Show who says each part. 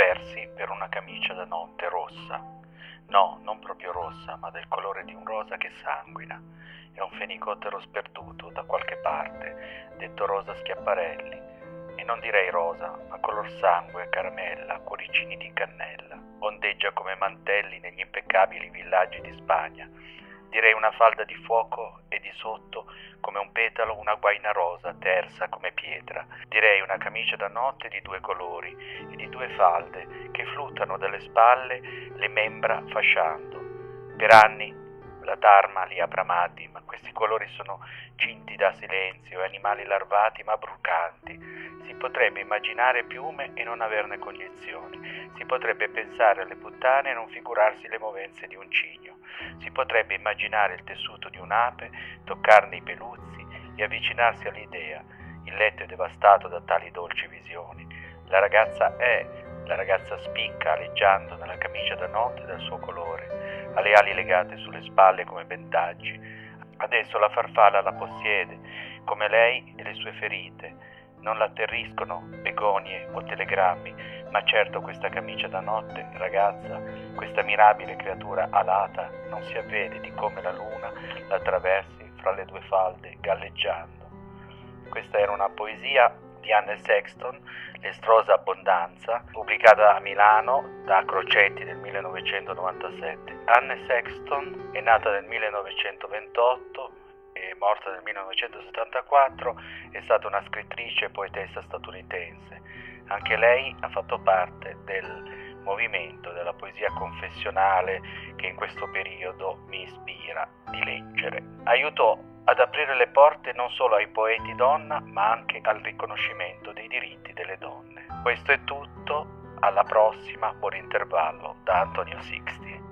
Speaker 1: Versi per una camicia da notte rossa. No, non proprio rossa, ma del colore di un rosa che sanguina. È un fenicottero sperduto da qualche parte, detto rosa schiapparelli. E non direi rosa, ma color sangue, caramella, cuoricini di cannella. Ondeggia come mantelli negli impeccabili villaggi di Spagna. Direi una falda di fuoco e di sotto come un petalo una guaina rosa tersa come pietra. Direi una camicia da notte di due colori e di due falde che fluttano dalle spalle le membra fasciando. Per anni la Dharma li ha bramati, ma questi colori sono cinti da silenzio e animali larvati ma brucanti. Si potrebbe immaginare piume e non averne cognizioni. Si potrebbe pensare alle puttane e non figurarsi le movenze di un cigno. Si potrebbe immaginare il tessuto di un'ape, toccarne i peluzzi e avvicinarsi all'idea. Il letto è devastato da tali dolci visioni. La ragazza è, la ragazza spicca aleggiando nella camicia da notte dal suo colore, ha le ali legate sulle spalle come ventaggi. Adesso la farfalla la possiede, come lei e le sue ferite. Non l'atterriscono begonie o telegrammi, ma certo questa camicia da notte, ragazza, questa mirabile creatura alata, non si avvede di come la luna la attraversi fra le due falde galleggiando. Questa era una poesia di Anne Sexton, L'estrosa abbondanza, pubblicata a Milano da Crocetti nel 1997. Anne Sexton è nata nel 1928 e morta nel 1974, è stata una scrittrice e poetessa statunitense. Anche lei ha fatto parte del movimento della poesia confessionale che in questo periodo mi ispira di leggere. Aiutò ad aprire le porte non solo ai poeti donna, ma anche al riconoscimento dei diritti delle donne. Questo è tutto, alla prossima, buon intervallo da Antonio Sixti.